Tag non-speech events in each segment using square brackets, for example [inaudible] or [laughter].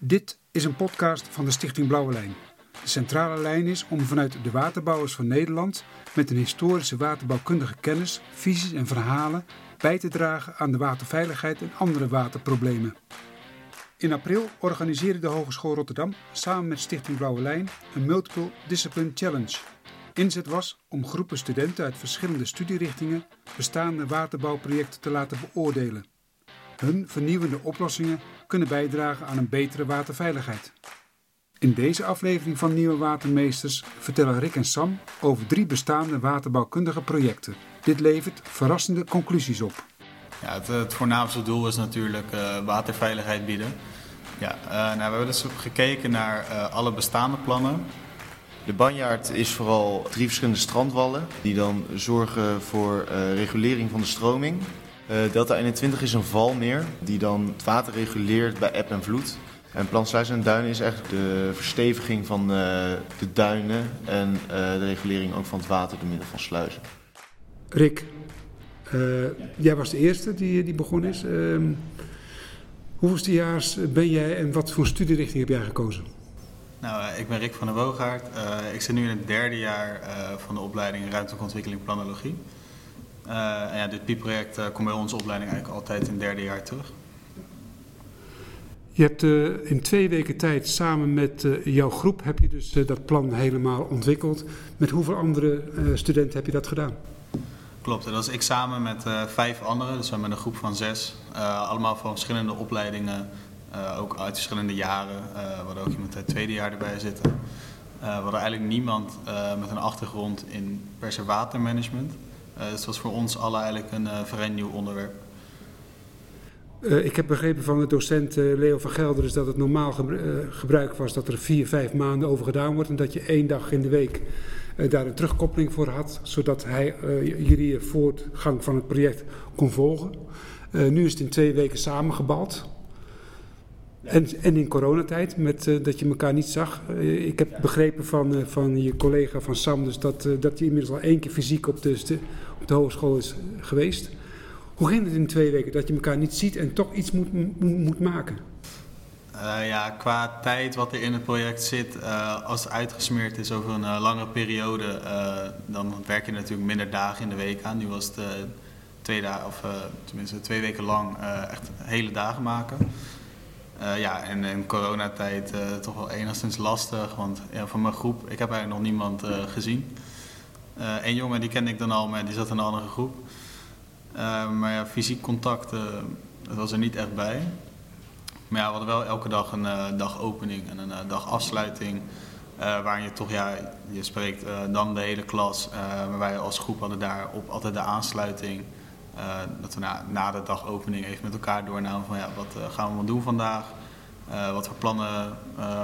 Dit is een podcast van de Stichting Blauwe Lijn. De centrale lijn is om vanuit de waterbouwers van Nederland met een historische waterbouwkundige kennis, visies en verhalen bij te dragen aan de waterveiligheid en andere waterproblemen. In april organiseerde de Hogeschool Rotterdam samen met Stichting Blauwe Lijn een Multiple Discipline Challenge. Inzet was om groepen studenten uit verschillende studierichtingen bestaande waterbouwprojecten te laten beoordelen. Hun vernieuwende oplossingen kunnen bijdragen aan een betere waterveiligheid. In deze aflevering van Nieuwe Watermeesters vertellen Rick en Sam over drie bestaande waterbouwkundige projecten. Dit levert verrassende conclusies op. Ja, het, het voornaamste doel is natuurlijk uh, waterveiligheid bieden. Ja, uh, nou, we hebben dus gekeken naar uh, alle bestaande plannen. De banjaard is vooral drie verschillende strandwallen die dan zorgen voor regulering van de stroming. Delta 21 is een valmeer die dan het water reguleert bij eb en vloed. En Plansluis en Duinen is eigenlijk de versteviging van uh, de duinen en uh, de regulering ook van het water door middel van sluizen. Rick, uh, jij was de eerste die, die begonnen is. Ehm, Hoeveelstejaars ben jij en wat voor studierichting heb jij gekozen? Nou, ik ben Rick van der Woogaard. ik zit nu in het derde jaar van de opleiding Ruimtelijke Ontwikkeling Planologie. En ja, dit PIE-project komt bij onze opleiding eigenlijk altijd in het derde jaar terug. Je hebt uh, in twee weken tijd samen met uh, jouw groep heb je dus uh, dat plan helemaal ontwikkeld. Met hoeveel andere studenten heb je dat gedaan? Klopt, dat was ik samen met vijf anderen, dus we met een groep van zes. allemaal van verschillende opleidingen, ook uit verschillende jaren. we hadden ook iemand uit het tweede jaar erbij zitten. we hadden eigenlijk niemand met een achtergrond in per se watermanagement. Dus het was voor ons allen eigenlijk een vrij nieuw onderwerp. Uh, ik heb begrepen van de docent uh, Leo van Gelder dat het normaal ge uh, gebruik was dat er vier, vijf maanden over gedaan wordt. En dat je één dag in de week daar een terugkoppeling voor had. Zodat hij jullie voortgang van het project kon volgen. nu is het in twee weken samengebald. En, en in coronatijd, met, dat je elkaar niet zag. ik heb begrepen van, van je collega van Sam dus dat, dat hij inmiddels al één keer fysiek op de, de hogeschool is geweest. Hoe ging het in twee weken dat je elkaar niet ziet en toch iets moet, moet, maken? Uh, ja, qua tijd wat er in het project zit, uh, als het uitgesmeerd is over een uh, lange periode, dan werk je natuurlijk minder dagen in de week aan. Nu was het twee dagen, of tenminste twee weken lang echt hele dagen maken. ja, en in coronatijd toch wel enigszins lastig, want ja, van mijn groep, ik heb eigenlijk nog niemand gezien. Een jongen die kende ik dan al, maar die zat in een andere groep. Uh, maar ja, fysiek contact dat was er niet echt bij. Maar ja, we hadden wel elke dag een dag opening en een dag afsluiting. waarin je toch, ja, je spreekt dan de hele klas. maar wij als groep hadden daar op altijd de aansluiting. dat we na, na de dagopening even met elkaar doornamen van ja, wat gaan we wel doen vandaag? wat voor plannen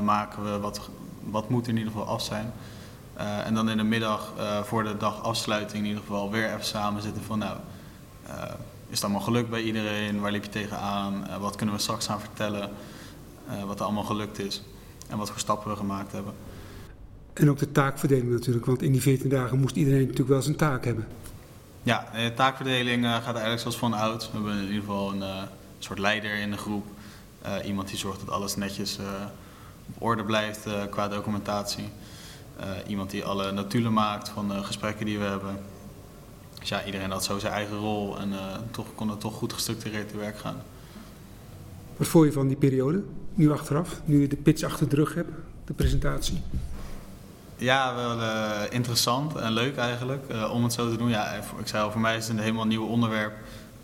maken we? Wat, wat moet er in ieder geval af zijn? En dan in de middag voor de dagafsluiting in ieder geval weer even samen zitten van nou uh, is het allemaal gelukt bij iedereen? Waar liep je tegenaan? Wat kunnen we straks gaan vertellen? Wat er allemaal gelukt is en wat voor stappen we gemaakt hebben. En ook de taakverdeling natuurlijk, want in die 14 dagen moest iedereen natuurlijk wel zijn taak hebben. Ja, de taakverdeling gaat eigenlijk zoals van oud. We hebben in ieder geval een soort leider in de groep. iemand die zorgt dat alles netjes op orde blijft qua documentatie. Iemand die alle notulen maakt van de gesprekken die we hebben. Dus ja, iedereen had zo zijn eigen rol en uh, toch kon het toch goed gestructureerd te werk gaan. Wat vond je van die periode, nu achteraf, nu je de pitch achter de rug hebt, de presentatie? Ja, wel uh, interessant en leuk eigenlijk uh, om het zo te doen. Ja, ik zei al, voor mij is het een helemaal nieuw onderwerp.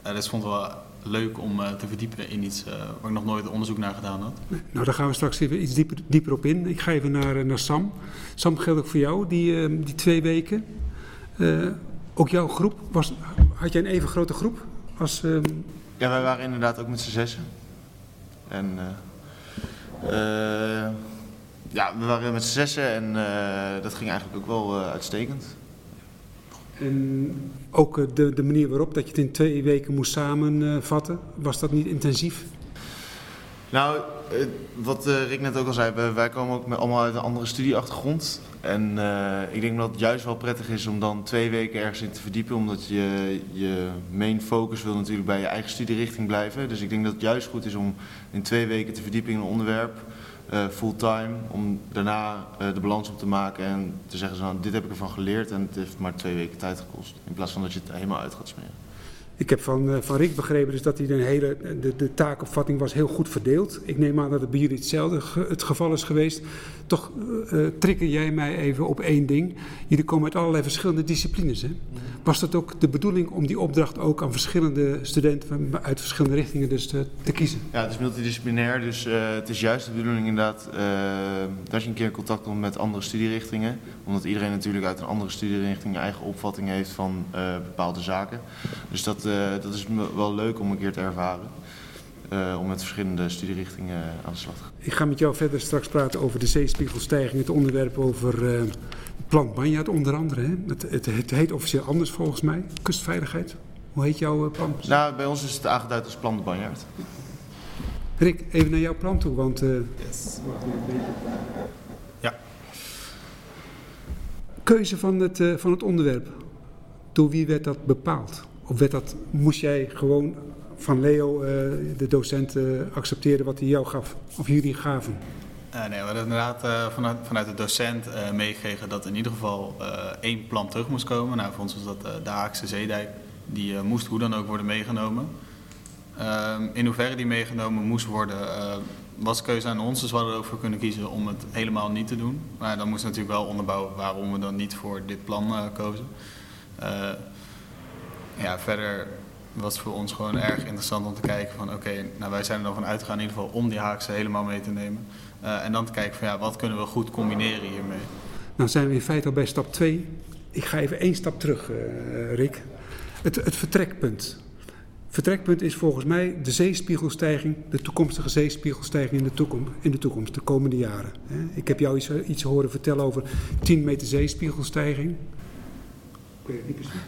Uh, dus vond het wel leuk om te verdiepen in iets waar ik nog nooit onderzoek naar gedaan had. Nou, daar gaan we straks even iets dieper, dieper op in. Ik ga even naar, naar Sam. Sam, geldt ook voor jou, die, die twee weken. Ook jouw groep, was, had jij een even grote groep? Als, uh... Ja, wij waren inderdaad ook met z'n zessen. En uh, uh, ja, we waren met z'n zessen en uh, dat ging eigenlijk ook wel uitstekend. En ook de, de manier waarop dat je het in twee weken moest samenvatten, was dat niet intensief? Nou, eh, wat eh, Rick net ook al zei, wij komen ook met allemaal uit een andere studieachtergrond. En ik denk dat het juist wel prettig is om dan twee weken ergens in te verdiepen, omdat je je main focus wil natuurlijk bij je eigen studierichting blijven. Dus ik denk dat het juist goed is om in twee weken te verdiepen in een onderwerp, uh, fulltime, om daarna uh, de balans op te maken en te zeggen, zo, dit heb ik ervan geleerd en het heeft maar twee weken tijd gekost. In plaats van dat je het helemaal uit gaat smeren. Ik heb van, uh, van Rick begrepen dus dat hij de hele de, de taakopvatting was heel goed verdeeld. Ik neem aan dat het bij jullie hetzelfde het geval is geweest. Toch uh, trigger jij mij even op één ding. Jullie komen uit allerlei verschillende disciplines. Hè? Was dat ook de bedoeling om die opdracht ook aan verschillende studenten uit verschillende richtingen dus te, te kiezen? Ja, het is multidisciplinair, dus uh, het is juist de bedoeling inderdaad dat je een keer contact komt met andere studierichtingen. Omdat iedereen natuurlijk uit een andere studierichting een eigen opvatting heeft van bepaalde zaken. Dus dat uh, dat is wel leuk om een keer te ervaren. Uh, om met verschillende studierichtingen aan de slag te gaan. Ik ga met jou verder straks praten over de zeespiegelstijging. Het onderwerp over uh, Plan Banjaard onder andere. Hè? Het, het, het, heet officieel anders volgens mij. Kustveiligheid. Hoe heet jouw plan? Nou, bij ons is het aangeduid als Plan Banjaard. Rick, even naar jouw plan toe, want... Uh, yes. Ja. Keuze van het, van het onderwerp. Door wie werd dat bepaald? Of werd dat, moest jij gewoon van Leo, uh, de docent, uh, accepteren wat hij jou gaf? Of jullie gaven? Uh, nee, we hadden inderdaad vanuit, vanuit de docent uh, meegekregen dat in ieder geval één plan terug moest komen. Nou, voor ons was dat de Haagse Zeedijk. Die moest hoe dan ook worden meegenomen. Ehm, in hoeverre die meegenomen moest worden, was keuze aan ons. Dus we hadden ervoor kunnen kiezen om het helemaal niet te doen. Maar dan moest natuurlijk wel onderbouwen waarom we dan niet voor dit plan kozen ja, verder was voor ons gewoon erg interessant om te kijken van oké, nou wij zijn er dan van uitgegaan in ieder geval om die Haakse helemaal mee te nemen. Uh, en dan te kijken van ja, wat kunnen we goed combineren hiermee. Nou zijn we in feite al bij stap 2. Ik ga even één stap terug, uh, Rick. Het, het vertrekpunt. Vertrekpunt is volgens mij de zeespiegelstijging, de toekomstige zeespiegelstijging in de toekomst, in de, toekomst, de komende jaren. Ik heb jou iets, iets horen vertellen over 10 meter zeespiegelstijging. Ik weet het niet precies.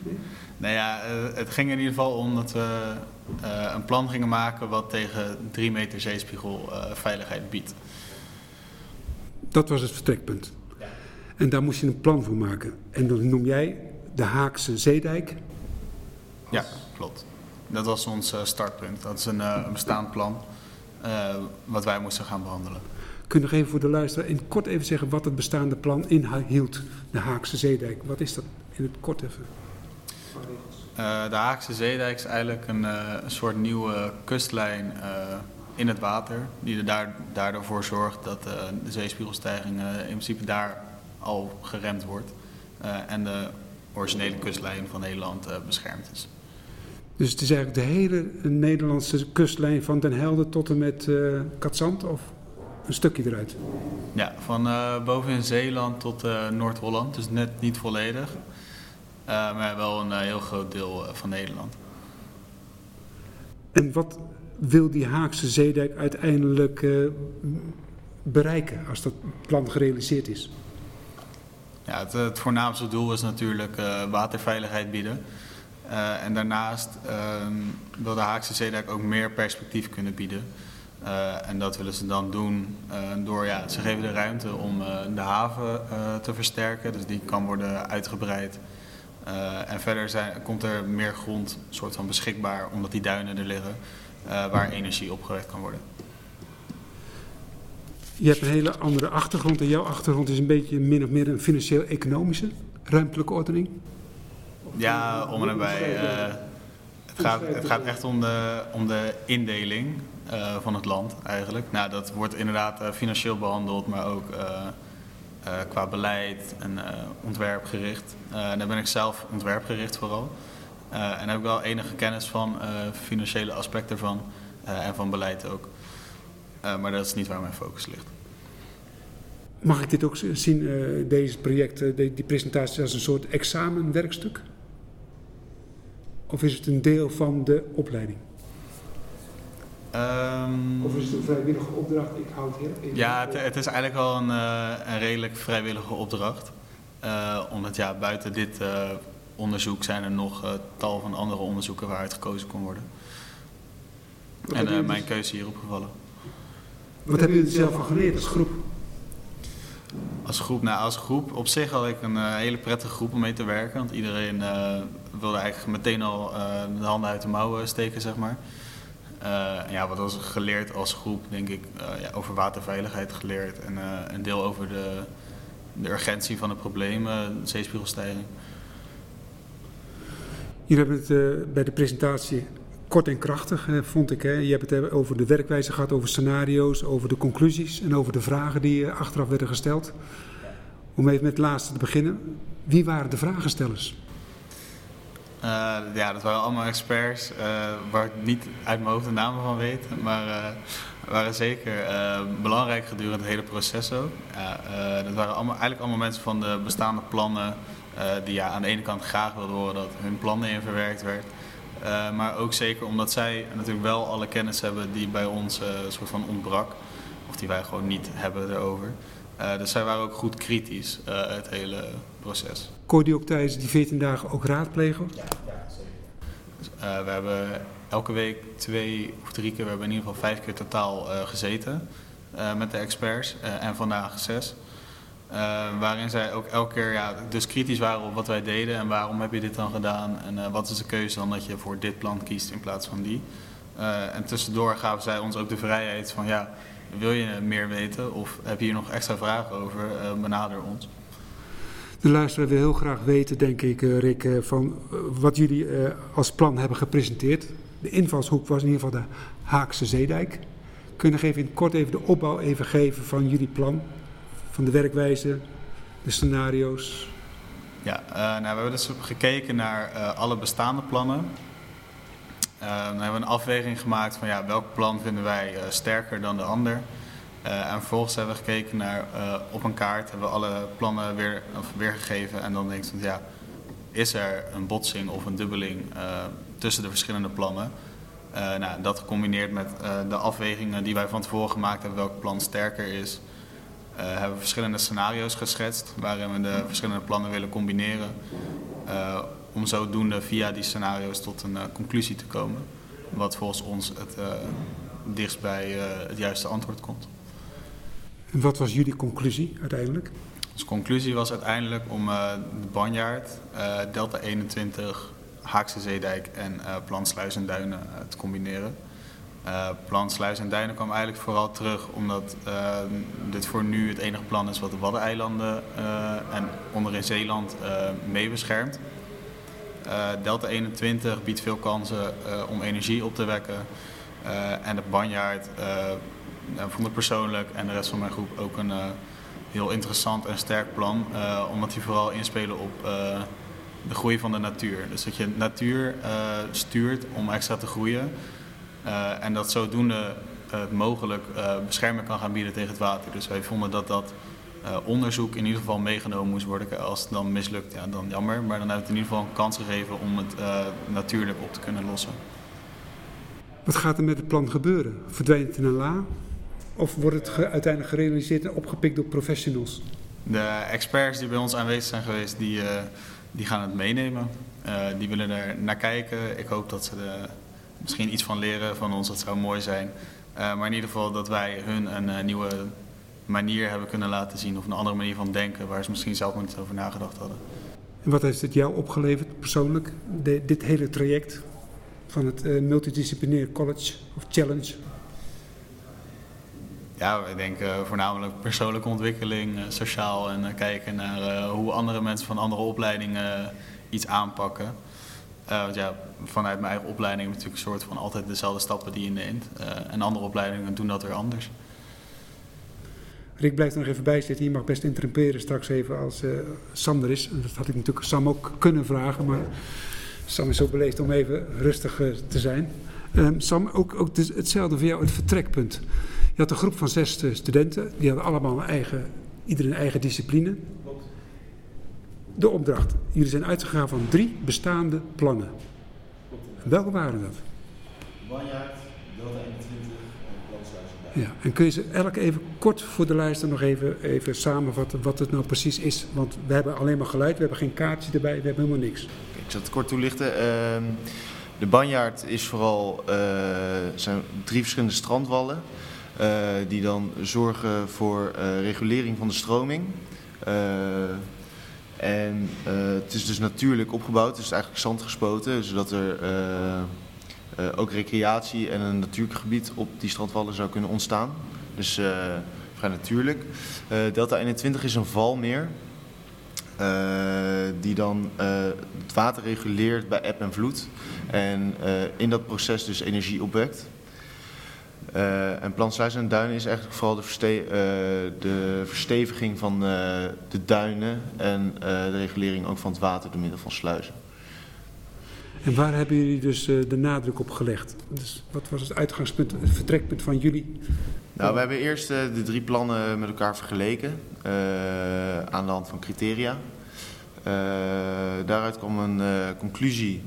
Nou ja, het ging in ieder geval om dat we uh, een plan gingen maken wat tegen 3 meter zeespiegel uh, veiligheid biedt. Dat was het vertrekpunt. Ja. En daar moest je een plan voor maken. En dan noem jij de Haakse Zeedijk? Ja, klopt. Dat was ons startpunt. Dat is een, een bestaand plan wat wij moesten gaan behandelen. Kun je nog even voor de luisteraar in kort even zeggen wat het bestaande plan inhield, de Haakse Zeedijk? Wat is dat in het kort even? Uh, de Haagse Zeedijk is eigenlijk een, uh, een soort nieuwe kustlijn uh, in het water. Die er daar, daardoor voor zorgt dat de zeespiegelstijging in principe daar al geremd wordt. en de originele kustlijn van Nederland beschermd is. Dus het is eigenlijk de hele Nederlandse kustlijn van Den Helder tot en met Katzand? Of een stukje eruit? Ja, van boven in Zeeland tot Noord-Holland. Dus net niet volledig. Uh, maar wel een heel groot deel van Nederland. En wat wil die Haagse zeedijk uiteindelijk bereiken als dat plan gerealiseerd is? Ja, het, het voornaamste doel is natuurlijk waterveiligheid bieden. en daarnaast ehm, wil de Haagse zeedijk ook meer perspectief kunnen bieden. En dat willen ze dan doen door, ja, ze geven de ruimte om de haven te versterken. Dus die kan worden uitgebreid. En verder zijn, komt er meer grond soort van beschikbaar omdat die duinen er liggen waar energie opgewekt kan worden. Je hebt een hele andere achtergrond en jouw achtergrond is een beetje min of meer een financieel-economische ruimtelijke ordening. Ja, om en nabij. Het, gaat, het gaat echt om de, om de indeling van het land eigenlijk. Nou, dat wordt inderdaad financieel behandeld, maar ook uh, qua beleid en ontwerpgericht. Daar ben ik zelf ontwerpgericht vooral. en daar heb ik wel enige kennis van, financiële aspecten van en van beleid ook. maar dat is niet waar mijn focus ligt. Mag ik dit ook zien, deze project, die presentatie, als een soort examenwerkstuk? Of is het een deel van de opleiding? Um, of is het een vrijwillige opdracht? Ik houd heel Ja, het, het, is eigenlijk wel een, uh, een redelijk vrijwillige opdracht. Uh, omdat ja, buiten dit uh, onderzoek zijn er nog tal van andere onderzoeken waaruit gekozen kon worden. En mijn keuze hierop gevallen. Wat hebben jullie zelf van geleerd als groep? Als groep, nou als groep op zich had ik een hele prettige groep om mee te werken. Want iedereen wilde eigenlijk meteen al uh, de handen uit de mouwen steken, zeg maar. ja, wat was geleerd als groep, denk ik, ja, over waterveiligheid geleerd. En een deel over de, de urgentie van het probleem, zeespiegelstijging. Jullie hebben het bij de presentatie kort en krachtig, vond ik. Hè. Je hebt het over de werkwijze gehad, over scenario's, over de conclusies en over de vragen die achteraf werden gesteld. Om even met het laatste te beginnen. Wie waren de vragenstellers? Uh, ja, dat waren allemaal experts uh, waar ik niet uit mijn hoofd de namen van weet. Maar uh, waren zeker belangrijk gedurende het hele proces ook. dat waren allemaal, eigenlijk allemaal mensen van de bestaande plannen. die ja, aan de ene kant graag wilden horen dat hun plannen in verwerkt werd. maar ook zeker omdat zij natuurlijk wel alle kennis hebben die bij ons soort van ontbrak. Of die wij gewoon niet hebben erover. Dus zij waren ook goed kritisch, het hele proces. Kon die ook tijdens die 14 dagen ook raadplegen? Ja, ja zeker. Uh, we hebben elke week twee of drie keer, we hebben in ieder geval vijf keer totaal gezeten met de experts en vandaag zes. waarin zij ook elke keer ja, dus kritisch waren op wat wij deden en waarom heb je dit dan gedaan en wat is de keuze dan dat je voor dit plan kiest in plaats van die. en tussendoor gaven zij ons ook de vrijheid van ja, wil je meer weten of heb je hier nog extra vragen over, benader ons. De luisteraar wil heel graag weten, denk ik, uh, Rick, uh, van wat jullie als plan hebben gepresenteerd. De invalshoek was in ieder geval de Haakse Zeedijk. Kun je nog even in kort even de opbouw even geven van jullie plan? Van de werkwijze, de scenario's? Ja, nou, we hebben dus gekeken naar alle bestaande plannen. Dan hebben we een afweging gemaakt van ja, welk plan vinden wij sterker dan de ander. Uh, en vervolgens hebben we gekeken naar op een kaart, hebben we alle plannen weer, weergegeven. En dan denk je, ja, is er een botsing of een dubbeling tussen de verschillende plannen? nou, dat gecombineerd met de afwegingen die wij van tevoren gemaakt hebben, welk plan sterker is. hebben we verschillende scenario's geschetst waarin we de verschillende plannen willen combineren om zodoende via die scenario's tot een uh, conclusie te komen. Wat volgens ons het uh, dichtst bij uh, het juiste antwoord komt. En wat was jullie conclusie uiteindelijk? Onze conclusie was uiteindelijk om de Banjaard, Delta 21, Haakse Zeedijk en Plan Sluis en Duinen te combineren. plan Sluis en Duinen kwam eigenlijk vooral terug omdat dit voor nu het enige plan is wat de Waddeneilanden en onderin Zeeland mee beschermt. Uh, Delta 21 biedt veel kansen uh, om energie op te wekken. Uh, en de Banjaard vond ik persoonlijk en de rest van mijn groep ook een heel interessant en sterk plan. omdat die vooral inspelen op de groei van de natuur. Dus dat je natuur stuurt om extra te groeien. en dat zodoende mogelijk bescherming kan gaan bieden tegen het water. Dus wij vonden dat dat onderzoek in ieder geval meegenomen moest worden. Als het dan mislukt, ja, dan jammer. Maar dan hebben we het in ieder geval een kans gegeven om het natuurlijk op te kunnen lossen. Wat gaat er met het plan gebeuren? Verdwijnt het in een la? Of wordt het ge uiteindelijk gerealiseerd en opgepikt door professionals? De experts die bij ons aanwezig zijn geweest, die, uh, die gaan het meenemen. die willen er naar kijken. Ik hoop dat ze er misschien iets van leren van ons. Dat zou mooi zijn. maar in ieder geval dat wij hun een nieuwe manier hebben kunnen laten zien of een andere manier van denken waar ze misschien zelf nog niet over nagedacht hadden. En wat heeft het jou opgeleverd persoonlijk, de, dit hele traject van het uh, multidisciplinair college of challenge? Ja, ik denk uh, voornamelijk persoonlijke ontwikkeling, uh, sociaal en kijken naar hoe andere mensen van andere opleidingen iets aanpakken. want ja, vanuit mijn eigen opleiding heb ik natuurlijk een soort van altijd dezelfde stappen die je neemt. en andere opleidingen doen dat weer anders. Rick blijft er nog even bij zitten. Je mag best interrumperen straks even als Sam er is. Dat had ik natuurlijk Sam ook kunnen vragen, maar Sam is zo beleefd om even rustig uh, te zijn. Um, Sam, ook, ook hetzelfde voor jou, het vertrekpunt. Je had een groep van zes uh, studenten, die hadden allemaal een eigen, ieder een eigen discipline. De opdracht. Jullie zijn uitgegaan van drie bestaande plannen. Welke waren dat? 21 ja, en kun je ze elk even kort voor de lijst nog even, even samenvatten wat het nou precies is? Want we hebben alleen maar geluid, we hebben geen kaartje erbij, we hebben helemaal niks. Ik zal het kort toelichten. Uh, de banjaard is vooral uh, zijn drie verschillende strandwallen. die dan zorgen voor regulering van de stroming. en het is dus natuurlijk opgebouwd, het is eigenlijk zand gespoten, zodat er ook recreatie en een natuurgebied op die strandwallen zou kunnen ontstaan. Dus vrij natuurlijk. Delta 21 is een valmeer. Die dan het water reguleert bij eb en vloed. En in dat proces dus energie opwekt. en Plansluis en Duinen is eigenlijk vooral de, de versteviging van de duinen en de regulering ook van het water door middel van sluizen. En waar hebben jullie dus de nadruk op gelegd? Dus wat was het uitgangspunt, het vertrekpunt van jullie? Nou, we hebben eerst de drie plannen met elkaar vergeleken aan de hand van criteria. Daaruit kwam een conclusie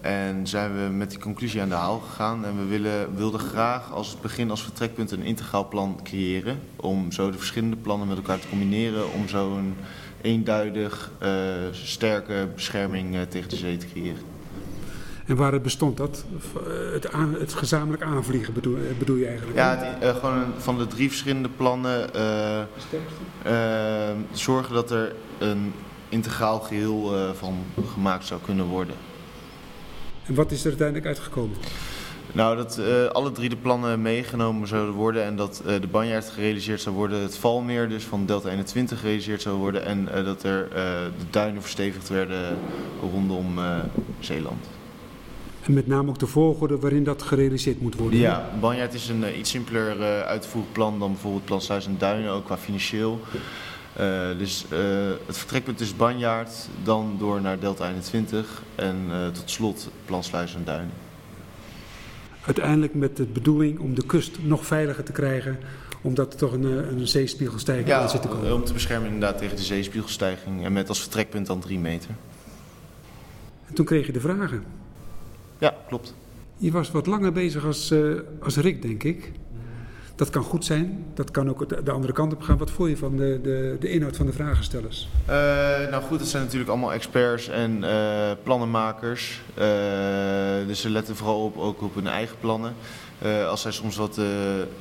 en zijn we met die conclusie aan de haal gegaan. En we willen, wilden graag als begin als vertrekpunt een integraal plan creëren. Om zo de verschillende plannen met elkaar te combineren. Om zo een eenduidig sterke bescherming tegen de zee te creëren. En waar bestond dat? Het, aan, het gezamenlijk aanvliegen bedoel, bedoel, je eigenlijk? Ja, het, gewoon van de drie verschillende plannen zorgen dat er een integraal geheel van gemaakt zou kunnen worden. En wat is er uiteindelijk uitgekomen? Nou, dat uh, alle drie de plannen meegenomen zouden worden en dat uh, de banjaard gerealiseerd zou worden, het valmeer dus van Delta 21 gerealiseerd zou worden en dat er de duinen verstevigd werden rondom Zeeland. En met name ook de volgorde waarin dat gerealiseerd moet worden? Ja, banjaard is een iets simpeler uitgevoerd plan dan bijvoorbeeld Plan Sluis en Duinen, ook qua financieel. Uh, dus uh, het vertrekpunt is Banjaard, dan door naar Delta 21 en uh, tot slot Plansluis en Duin. Uiteindelijk met de bedoeling om de kust nog veiliger te krijgen, omdat er toch een, een zeespiegelstijging ja, aan zit te komen. om te beschermen inderdaad tegen de zeespiegelstijging en met als vertrekpunt dan 3 meter. En toen kreeg je de vragen. Ja, klopt. Je was wat langer bezig als, als Rick, denk ik. Dat kan goed zijn, dat kan ook de andere kant op gaan. Wat voel je van de, de, de inhoud van de vragenstellers? Uh, nou goed, het zijn natuurlijk allemaal experts en uh, plannenmakers. Uh, dus ze letten vooral op, ook op hun eigen plannen. als zij soms wat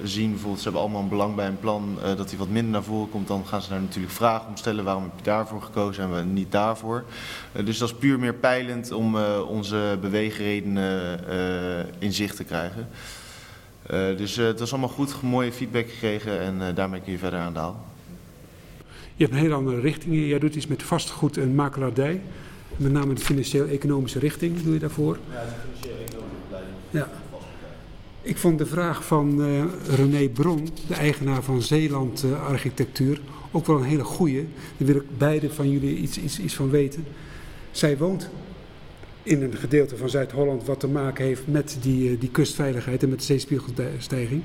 zien, bijvoorbeeld ze hebben allemaal een belang bij een plan, dat die wat minder naar voren komt, dan gaan ze daar natuurlijk vragen om stellen. Waarom heb je daarvoor gekozen en niet daarvoor? dus dat is puur meer peilend om onze beweegredenen in zicht te krijgen. Uh, dus uh, het was allemaal goed, mooie feedback gekregen en uh, daarmee kun je verder aan de haal. Je hebt een hele andere richting. Jij doet iets met vastgoed en makelaardij. Met name de financieel-economische richting doe je daarvoor. Ja, de financieel-economische opleiding. Ja. Ik vond de vraag van René Bron, de eigenaar van Zeeland Architectuur, ook wel een hele goeie. Daar wil ik beide van jullie iets, iets, iets van weten. Zij woont in een gedeelte van Zuid-Holland wat te maken heeft met die, eh, die kustveiligheid en met de zeespiegelstijging.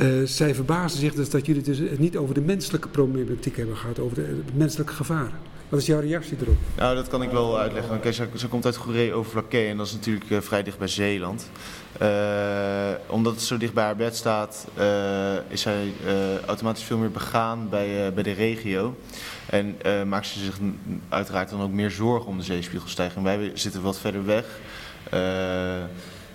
Uh, zij verbazen zich dus dat jullie dus het niet over de menselijke problematiek hebben gehad, over de, menselijke gevaren. Wat is jouw reactie erop? Nou, dat kan ik wel uitleggen. Okay, ze, komt uit Goeree over Vlakke en dat is natuurlijk uh, vrij dicht bij Zeeland. Uh, omdat het zo dicht bij haar bed staat, is zij automatisch veel meer begaan bij, bij de regio. En maakt ze zich uiteraard dan ook meer zorgen om de zeespiegelstijging. Wij zitten wat verder weg,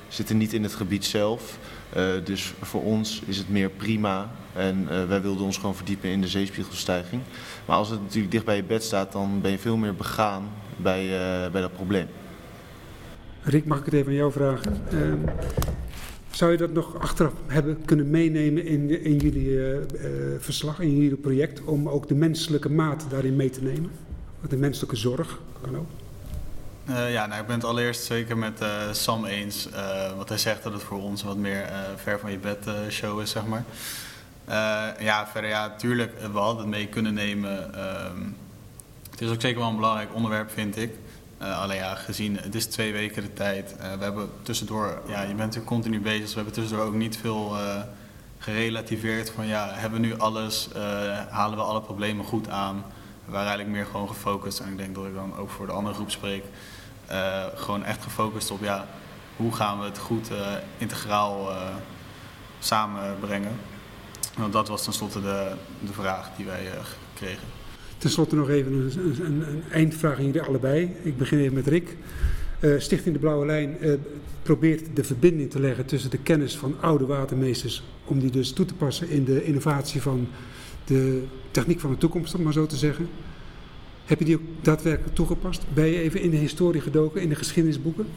zitten niet in het gebied zelf. Uh, dus voor ons is het meer prima en wij wilden ons gewoon verdiepen in de zeespiegelstijging. Maar als het natuurlijk dicht bij je bed staat, dan ben je veel meer begaan bij, bij dat probleem. Rick, mag ik het even aan jou vragen? Ehm, zou je dat nog achteraf hebben kunnen meenemen in, in jullie verslag, in jullie project, om ook de menselijke maat daarin mee te nemen? De menselijke zorg kan ook. Uh, ja, nou, ik ben het allereerst zeker met uh, Sam eens. Uh, wat hij zegt dat het voor ons wat meer ver van je bed show is, zeg maar. ja, verder ja, natuurlijk, we hadden het mee kunnen nemen. Ehm, het is ook zeker wel een belangrijk onderwerp, vind ik. Alleen ja, gezien het is twee weken de tijd. We hebben tussendoor, ja, je bent natuurlijk continu bezig. Dus we hebben tussendoor ook niet veel gerelativeerd van ja, hebben we nu alles, halen we alle problemen goed aan. We waren eigenlijk meer gewoon gefocust. En ik denk dat ik dan ook voor de andere groep spreek. Gewoon echt gefocust op ja, hoe gaan we het goed integraal samenbrengen. Want dat was tenslotte de, de vraag die wij kregen. Ten slotte nog even een, een, eindvraag aan jullie allebei. Ik begin even met Rick. Stichting de Blauwe Lijn probeert de verbinding te leggen tussen de kennis van oude watermeesters, om die dus toe te passen in de innovatie van de techniek van de toekomst, om maar zo te zeggen. Heb je die ook daadwerkelijk toegepast? Ben je even in de historie gedoken, in de geschiedenisboeken?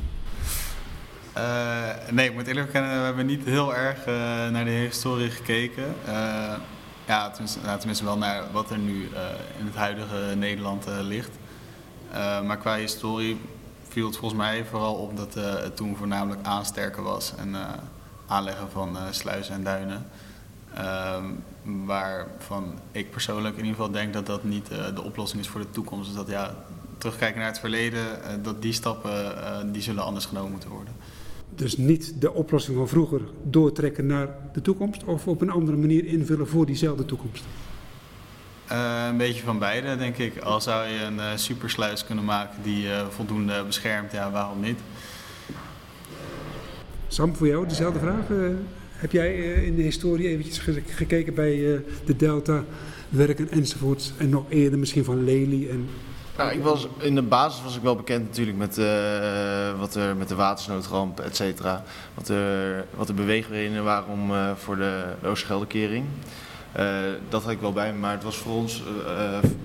Uh, nee, ik moet eerlijk bekennen, we hebben niet heel erg uh, naar de historie gekeken. Uh, ja, tenminste, nou, tenminste, wel naar wat er nu in het huidige Nederland ligt. maar qua historie viel het volgens mij vooral op dat het toen voornamelijk aansterken was en aanleggen van sluizen en duinen. Ehm, waarvan ik persoonlijk in ieder geval denk dat dat niet de oplossing is voor de toekomst. Dus dat ja, terugkijken naar het verleden, dat die stappen die zullen anders genomen moeten worden dus niet de oplossing van vroeger doortrekken naar de toekomst of op een andere manier invullen voor diezelfde toekomst? Een beetje van beide, denk ik. Al zou je een supersluis kunnen maken die voldoende beschermt, ja, waarom niet? Sam, voor jou dezelfde vraag. Heb jij in de historie eventjes gekeken bij de Delta werken enzovoort en nog eerder misschien van Lely en nou, ik was, in de basis was ik wel bekend natuurlijk met, uh, wat er met de watersnoodramp, et cetera. Wat, wat de beweegredenen waren om, voor de Oosterscheldekering. Uh, dat had ik wel bij me, maar het was voor ons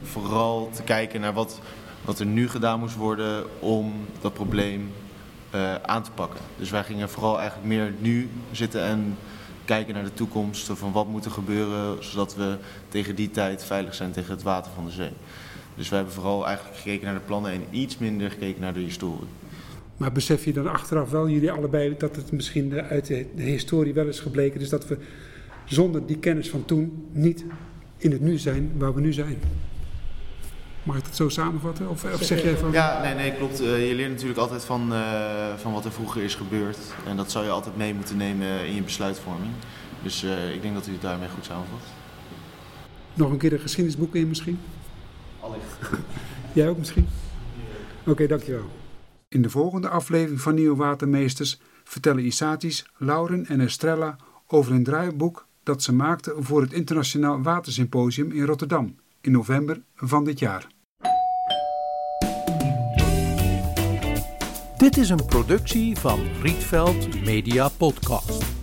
vooral te kijken naar wat, wat er nu gedaan moest worden om dat probleem aan te pakken. Dus wij gingen vooral eigenlijk meer nu zitten en kijken naar de toekomst van wat moet er gebeuren zodat we tegen die tijd veilig zijn tegen het water van de zee. Dus we hebben vooral eigenlijk gekeken naar de plannen en iets minder gekeken naar de historie. Maar besef je dan achteraf wel, jullie allebei, dat het misschien uit de, historie wel is gebleken, dus dat we zonder die kennis van toen niet in het nu zijn waar we nu zijn? Mag ik het zo samenvatten? Of, of zeg jij van... Ja, nee, nee klopt. Uh, je leert natuurlijk altijd van, uh, van wat er vroeger is gebeurd. En dat zou je altijd mee moeten nemen in je besluitvorming. Dus uh, ik denk dat u het daarmee goed samenvat. Nog een keer een geschiedenisboek in misschien? Allicht. [laughs] Jij ook misschien? Oké, okay, dankjewel. In de volgende aflevering van Nieuwe Watermeesters vertellen Isatis, Lauren en Estrella over een draaiboek dat ze maakten voor het Internationaal Watersymposium in Rotterdam in november van dit jaar. Dit is een productie van Rietveld Media Podcast.